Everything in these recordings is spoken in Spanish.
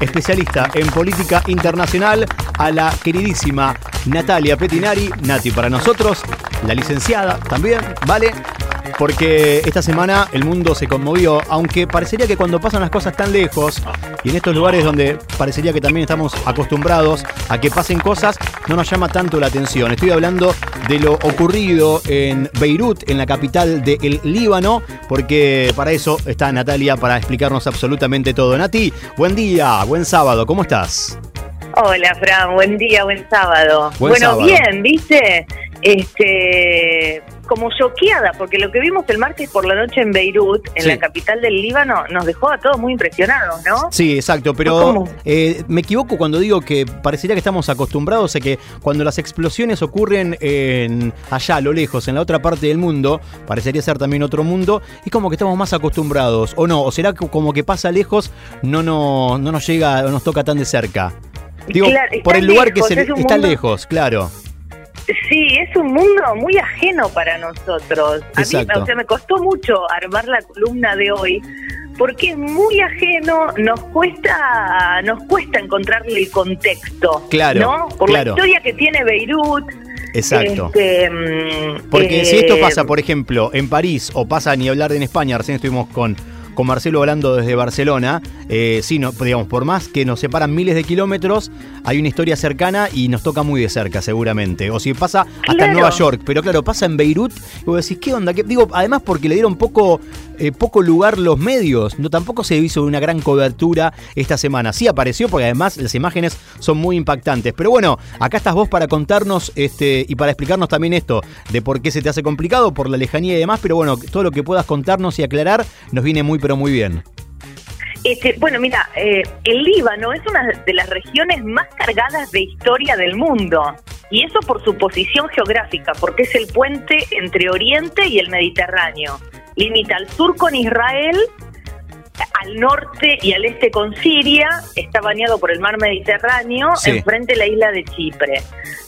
especialista en política internacional, a la queridísima Natalia Petinari, Nati para nosotros, la licenciada también, ¿vale? Porque esta semana el mundo se conmovió, aunque parecería que cuando pasan las cosas tan lejos y en estos lugares donde parecería que también estamos acostumbrados a que pasen cosas, no nos llama tanto la atención. Estoy hablando de lo ocurrido en Beirut, en la capital del Líbano, porque para eso está Natalia para explicarnos absolutamente todo. Nati, buen día, buen sábado, ¿cómo estás? Hola, Fran, buen día, buen sábado. bueno, bien, ¿viste? Este, como choqueada, porque lo que vimos el martes por la noche en Beirut, en la capital del Líbano, nos dejó a todos muy impresionados, ¿no? Sí, exacto, pero eh, me equivoco cuando digo que parecería que estamos acostumbrados a que cuando las explosiones ocurren en allá, a lo lejos, en la otra parte del mundo, parecería ser también otro mundo, es como que estamos más acostumbrados, o no, o será que como que pasa lejos, no, no, no nos llega, no nos toca tan de cerca. Digo, por el lugar que se, está lejos, claro. Sí, es un mundo muy ajeno para nosotros. A mí, o sea, me costó mucho armar la columna de hoy porque es muy ajeno, nos cuesta nos cuesta encontrarle el contexto, claro, ¿no? Por la historia que tiene Beirut. Exacto. Este, mm, porque si esto eh, pasa, por ejemplo, en París o pasa ni hablar de en España, recién estuvimos con con Marcelo hablando desde Barcelona, eh, sí, no, digamos, por más que nos separan miles de kilómetros, hay una historia cercana y nos toca muy de cerca, seguramente. O si pasa hasta en Nueva York, pero claro, pasa en Beirut, y vos decís, ¿qué onda? Digo, además porque le dieron poco, eh, poco lugar los medios, no tampoco se hizo una gran cobertura esta semana. Sí apareció, porque además las imágenes son muy impactantes. Pero bueno, acá estás vos para contarnos este, y para explicarnos también esto, de por qué se te hace complicado, por la lejanía y demás, pero bueno, todo lo que puedas contarnos y aclarar nos viene muy pero muy bien. Este, bueno, mira, eh, el Líbano es una de las regiones más cargadas de historia del mundo. Y eso por su posición geográfica, porque es el puente entre Oriente y el Mediterráneo. Limita al sur con Israel al norte y al este con Siria, está bañado por el mar Mediterráneo, enfrente de la isla de Chipre,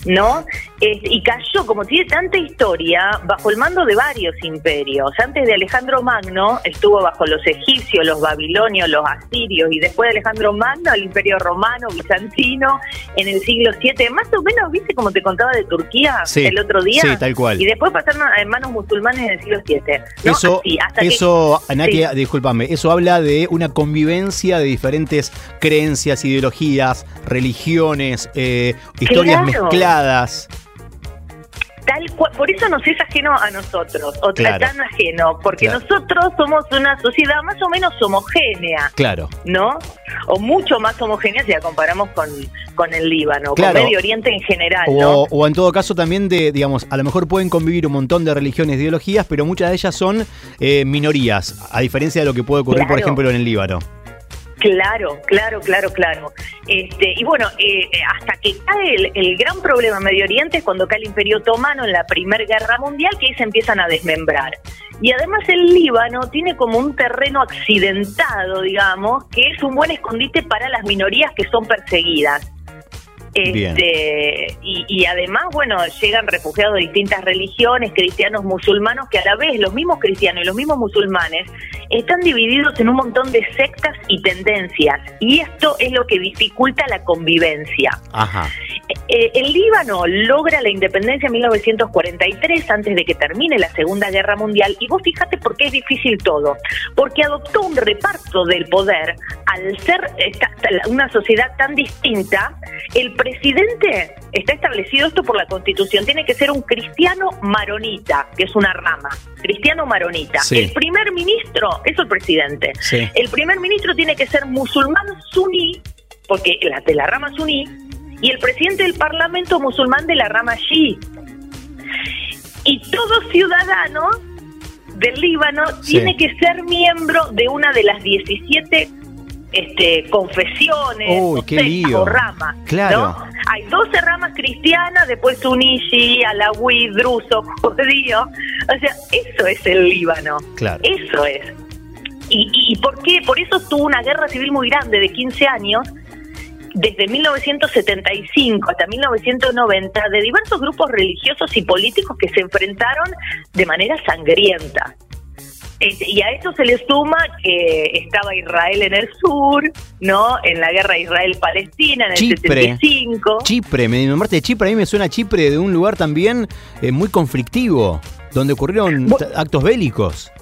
¿no? Y cayó, como tiene tanta historia, bajo el mando de varios imperios. Antes de Alejandro Magno estuvo bajo los egipcios, los babilonios, los asirios, y después de Alejandro Magno, el imperio romano, bizantino, en el siglo VII. Más o menos, ¿viste como te contaba de Turquía el otro día? Sí, tal cual. Y después pasaron a manos musulmanes en el siglo VII. Eso, eso que, discúlpame, eso habla de una convivencia de diferentes creencias, ideologías, religiones, eh, historias mezcladas. Tal por eso nos es ajeno a nosotros, o tan ajeno, porque nosotros somos una sociedad más o menos homogénea. Claro. ¿No? O mucho más homogénea si la comparamos con, con el Líbano, con Medio Oriente en general. O, o en todo caso también de, digamos, a lo mejor pueden convivir un montón de religiones, ideologías, pero muchas de ellas son eh, minorías, a diferencia de lo que puede ocurrir, por ejemplo, en el Líbano. Claro, claro, claro, claro. Este, y bueno, eh, hasta que cae el, gran problema en Medio Oriente es cuando cae el Imperio Otomano en la Primera Guerra Mundial, que ahí se empiezan a desmembrar. Y además el Líbano tiene como un terreno accidentado, digamos, que es un buen escondite para las minorías que son perseguidas. Este, y, además, bueno, llegan refugiados de distintas religiones, cristianos, musulmanos, que a la vez los mismos cristianos y los mismos musulmanes están divididos en un montón de sectas y tendencias. Y esto es lo que dificulta la convivencia. Ajá. Eh, el Líbano logra la independencia en 1943, antes de que termine la Segunda Guerra Mundial, y vos fíjate por qué es difícil todo, porque adoptó un reparto del poder, al ser una sociedad tan distinta, el presidente, está establecido esto por la Constitución, tiene que ser un cristiano maronita, que es una rama, cristiano maronita. El primer ministro, eso el presidente, el primer ministro tiene que ser musulmán suní, porque la, de la rama suní, y el presidente del Parlamento musulmán de la rama Shi. Y todo ciudadano del Líbano tiene que ser miembro de una de las 17 este, confesiones o ramas. Claro. Hay 12 ramas cristianas, después Shi, alawí, druso, judío. O sea, eso es el Líbano. Claro. Eso es. ¿Y, ¿Y por qué? Por eso tuvo una guerra civil muy grande de 15 años desde 1975 hasta 1990 de diversos grupos religiosos y políticos que se enfrentaron de manera sangrienta. Este, y a eso se le suma que estaba Israel en el sur, ¿no? En la guerra Israel-Palestina en el Chipre. 75. Chipre, me nombraste de Chipre, a mí me suena Chipre de un lugar también eh, muy conflictivo, donde ocurrieron Bu- actos bélicos.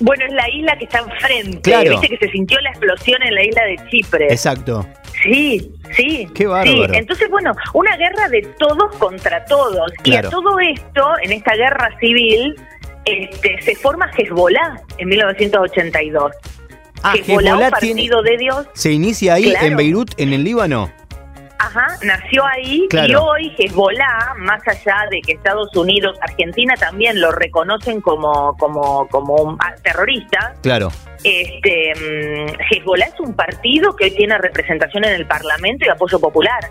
Bueno, es la isla que está enfrente. Claro. Viste que se sintió la explosión en la isla de Chipre. Exacto. Sí, sí. Qué bárbaro. Sí. Entonces, bueno, una guerra de todos contra todos. Y a todo esto, en esta guerra civil, este, se forma Hezbollah en 1982. Ah, Hezbollah, Hezbollah partido tiene- de Dios. se inicia ahí Claro. en Beirut, en el Líbano. Ajá, nació ahí y hoy Hezbollah, más allá de que Estados Unidos, Argentina también lo reconocen como, como, como un ah, terrorista, Claro. este, mm, Hezbollah es un partido que hoy tiene representación en el Parlamento y apoyo popular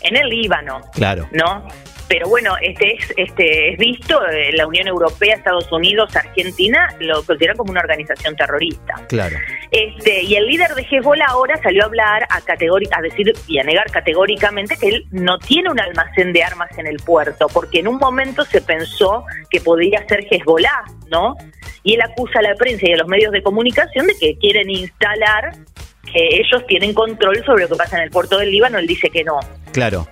en el Líbano, Claro. ¿no? Pero bueno, este es este es visto eh, la Unión Europea, Estados Unidos, Argentina lo consideran como una organización terrorista. Claro. Este, y el líder de Hezbollah ahora salió a hablar, a, a decir y a negar categóricamente que él no tiene un almacén de armas en el puerto, porque en un momento se pensó que podría ser Hezbollah, ¿no? Y él acusa a la prensa y a los medios de comunicación de que quieren instalar que ellos tienen control sobre lo que pasa en el puerto del Líbano, él dice que no. Claro.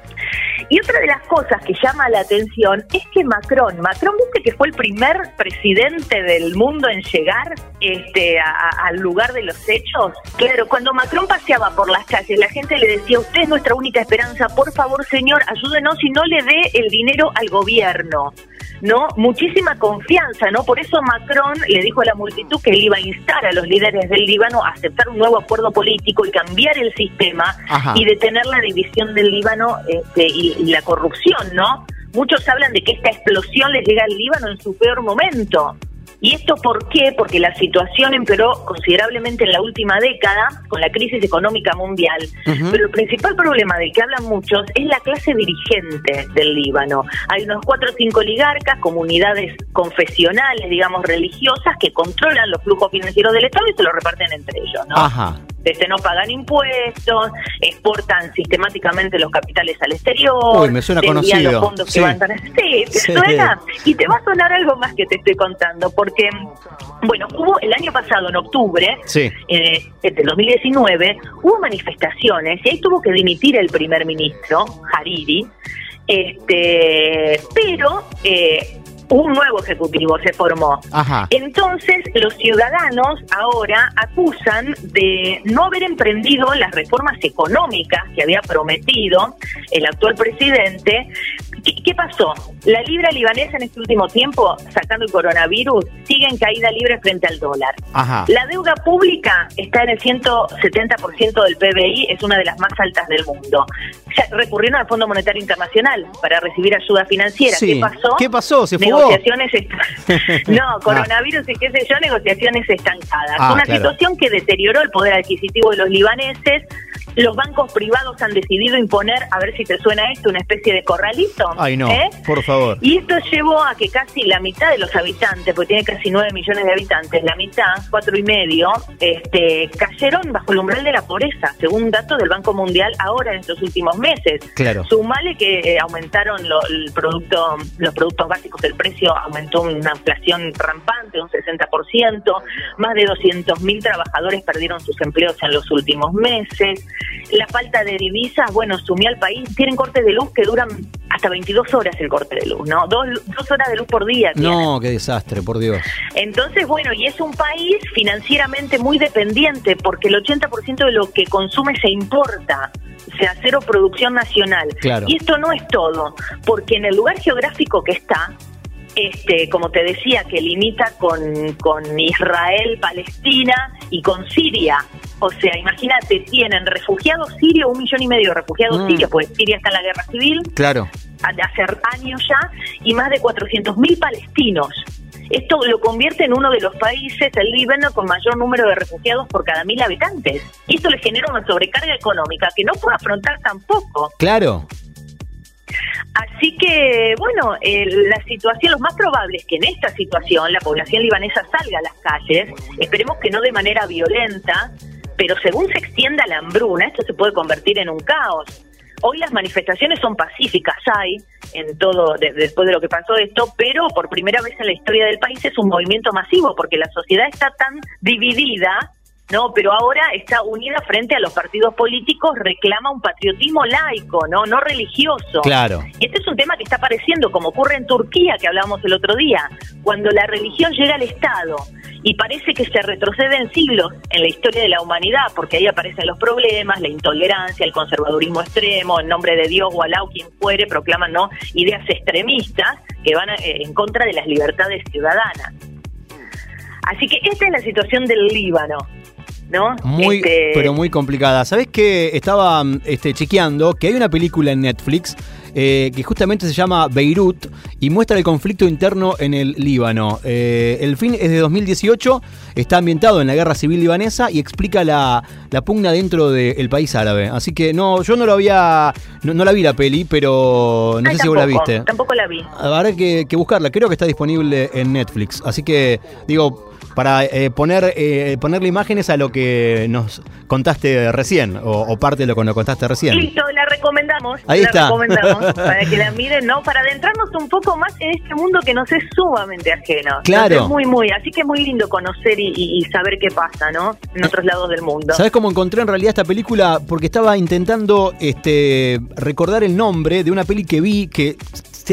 Y otra de las cosas que llama la atención es que Macron, Macron viste que fue el primer presidente del mundo en llegar este, a- al lugar de los hechos. Claro, cuando Macron paseaba por las calles, la gente le decía, usted es nuestra única esperanza, por favor señor, ayúdenos y no le dé el dinero al gobierno. ¿No? Muchísima confianza, ¿no? Por eso Macron le dijo a la multitud que él iba a instar a los líderes del Líbano a aceptar un nuevo acuerdo político y cambiar el sistema Ajá. y detener la división del Líbano este, y, y la corrupción, ¿no? Muchos hablan de que esta explosión le llega al Líbano en su peor momento. ¿Y esto por qué? Porque la situación empeoró considerablemente en la última década con la crisis económica mundial. Pero el principal problema del que hablan muchos es la clase dirigente del Líbano. Hay unos cuatro o cinco oligarcas, comunidades confesionales, digamos, religiosas, que controlan los flujos financieros del Estado y se los reparten entre ellos, ¿no? Ajá. Este, no pagan impuestos, exportan sistemáticamente los capitales al exterior, Uy, me suena conocido. los fondos Sí. que van a... Sí, Sí. suena. Y te va a sonar algo más que te estoy contando, porque, bueno, hubo el año pasado, en octubre, Sí. eh, del 2019, hubo manifestaciones y ahí tuvo que dimitir el primer ministro, Hariri, este, pero eh, un nuevo ejecutivo se formó. Ajá. Entonces, los ciudadanos ahora acusan de no haber emprendido las reformas económicas que había prometido el actual presidente. ¿Qué, pasó? La libra libanesa en este último tiempo, sacando el coronavirus, sigue en caída libre frente al dólar. Ajá. La deuda pública está en el 170% del PBI, es una de las más altas del mundo. Ya recurrieron al Fondo Monetario Internacional para recibir ayuda financiera. Sí. ¿Qué pasó? ¿Qué pasó? ¿Se fugó? Negociaciones No, coronavirus y qué sé yo, negociaciones estancadas. Ah, una claro. situación que deterioró el poder adquisitivo de los libaneses. Los bancos privados han decidido imponer, a ver si te suena esto, una especie de corralito. Ay, no. ¿eh? Por favor. Y esto llevó a que casi la mitad de los habitantes, porque tiene casi 9 millones de habitantes, la mitad, cuatro y medio, este, cayeron bajo el umbral de la pobreza, según datos del Banco Mundial ahora en estos últimos meses. Claro. Sumale que eh, aumentaron lo- el producto, los productos básicos, el precio aumentó una inflación rampante, un 60%, más de 200.000 trabajadores perdieron sus empleos en los últimos meses, la falta de divisas, bueno, sumió al país, tienen cortes de luz que duran hasta 22 horas el corte de luz, ¿no? Dos, dos horas de luz por día. tienen. No, qué desastre, por Dios. Entonces, bueno, y es un país financieramente muy dependiente porque el 80% de lo que consume se importa, o sea, cero producción nacional. Claro. Y esto no es todo, porque en el lugar geográfico que está, este, como te decía, que limita con, con Israel, Palestina y con Siria. O sea, imagínate, tienen refugiados sirios, un millón y medio de refugiados Mm. sirios, pues Siria está en la guerra civil, Claro. hace años ya y más de 400.000 palestinos. Esto lo convierte en uno de los países, el Líbano, con mayor número de refugiados por cada mil habitantes. Y esto le genera una sobrecarga económica que no puede afrontar tampoco. Claro. Así que, bueno, eh, la situación, lo más probable es que en esta situación la población libanesa salga a las calles, esperemos que no de manera violenta, pero según se extienda la hambruna, esto se puede convertir en un caos. Hoy las manifestaciones son pacíficas, hay en todo, después de lo que pasó esto, pero por primera vez en la historia del país es un movimiento masivo, porque la sociedad está tan dividida no, pero ahora está unida frente a los partidos políticos, reclama un patriotismo laico, no, no religioso. Claro. Y este es un tema que está apareciendo, como ocurre en Turquía, que hablábamos el otro día, cuando la religión llega al Estado y parece que se retrocede en siglos en la historia de la humanidad, porque ahí aparecen los problemas, la intolerancia, el conservadurismo extremo, en nombre de Dios o Alá quien fuere, proclaman no ideas extremistas que van eh, en contra de las libertades ciudadanas. Así que esta es la situación del Líbano. ¿No? Muy, este, pero muy complicada. ¿Sabes que estaba este, chequeando que hay una película en Netflix eh, que justamente se llama Beirut y muestra el conflicto interno en el Líbano. Eh, el fin es de 2018, está ambientado en la guerra civil libanesa y explica la, pugna dentro del país árabe. Así que no, yo no lo había, no, la vi la peli, pero no sé si vos la viste. Tampoco la vi. Habrá que, que buscarla, creo que está disponible en Netflix. Así que digo, para eh, poner eh, ponerle imágenes a lo que nos contaste recién, o, parte de lo que nos contaste recién. Listo, la recomendamos. Ahí la está. recomendamos para que la miren, ¿no? Para adentrarnos un poco más en este mundo que nos es sumamente ajeno. Claro. muy, muy. Así que es muy lindo conocer y, saber qué pasa, ¿no? En otros lados del mundo. ¿Sabes cómo encontré en realidad esta película? Porque estaba intentando este, recordar el nombre de una peli que vi que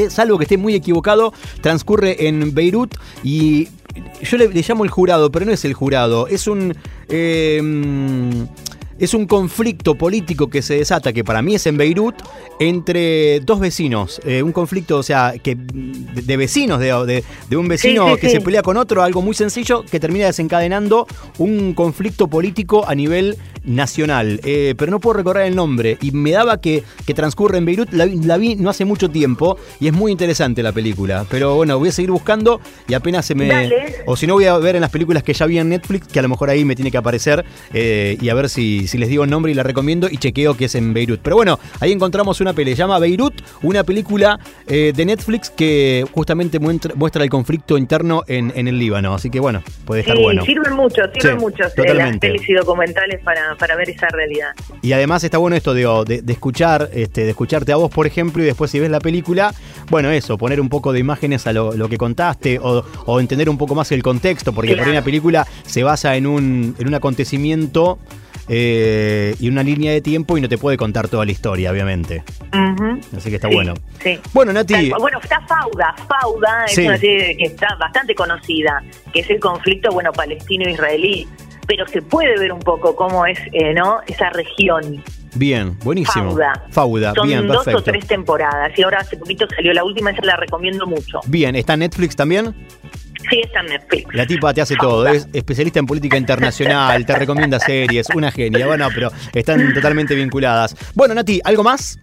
salvo que esté muy equivocado, transcurre en Beirut y yo le, llamo el jurado, pero no es el jurado, es un... Eh, es un conflicto político que se desata, que para mí es en Beirut, entre dos vecinos. Eh, un conflicto, o sea, que de, vecinos, de, de, un vecino que se pelea con otro, algo muy sencillo, que termina desencadenando un conflicto político a nivel nacional. Eh, pero no puedo recordar el nombre. Y me daba que, que transcurre en Beirut. La, vi no hace mucho tiempo y es muy interesante la película. Pero bueno, voy a seguir buscando y apenas se me. O si no, voy a ver en las películas que ya vi en Netflix, que a lo mejor ahí me tiene que aparecer eh, y a ver si si, les digo el nombre y la recomiendo y chequeo que es en Beirut. Pero bueno, ahí encontramos una peli, se llama Beirut, una película eh, de Netflix que justamente muestra, el conflicto interno en, el Líbano. Así que bueno, puede estar bueno. Sirven mucho, sirven mucho eh, las pelis y documentales para, para, ver esa realidad. Y además está bueno esto de, de, escuchar, este, de escucharte a vos, por ejemplo, y después si ves la película, bueno, eso, poner un poco de imágenes a lo, que contaste o, entender un poco más el contexto, porque por ahí una película se basa en un, en un acontecimiento eh, y una línea de tiempo y no te puede contar toda la historia, obviamente. Así que está bueno. Sí. Bueno, Nati. Bueno, está Fauda. Fauda es una serie que está bastante conocida, que es el conflicto, bueno, palestino-israelí. Pero se puede ver un poco cómo es, eh, ¿no? Esa región. Bien, buenísimo. Fauda. Fauda, Son bien, dos o tres temporadas. Y ahora hace poquito salió la última, esa la recomiendo mucho. Bien, ¿está Netflix también? Sí, está en Netflix. La tipa te hace todo, es especialista en política internacional, te recomienda series, una genia. Bueno, pero están totalmente vinculadas. Bueno, Nati, ¿algo más?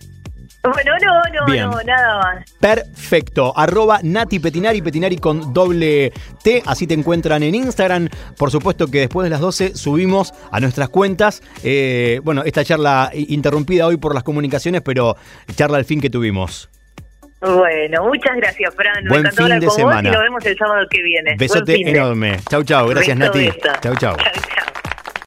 Bueno, no, no, no, nada más. Perfecto. Arroba Nati Petinari, Petinari con doble T. Así te encuentran en Instagram. Por supuesto que después de las 12 subimos a nuestras cuentas. Eh, bueno, esta charla interrumpida hoy por las comunicaciones, pero charla al fin que tuvimos. Bueno, muchas gracias, Fran. Buen Me fin de semana. y nos vemos el sábado que viene. Besote enorme. Chau, chau. Gracias, Nati. Chau, chau.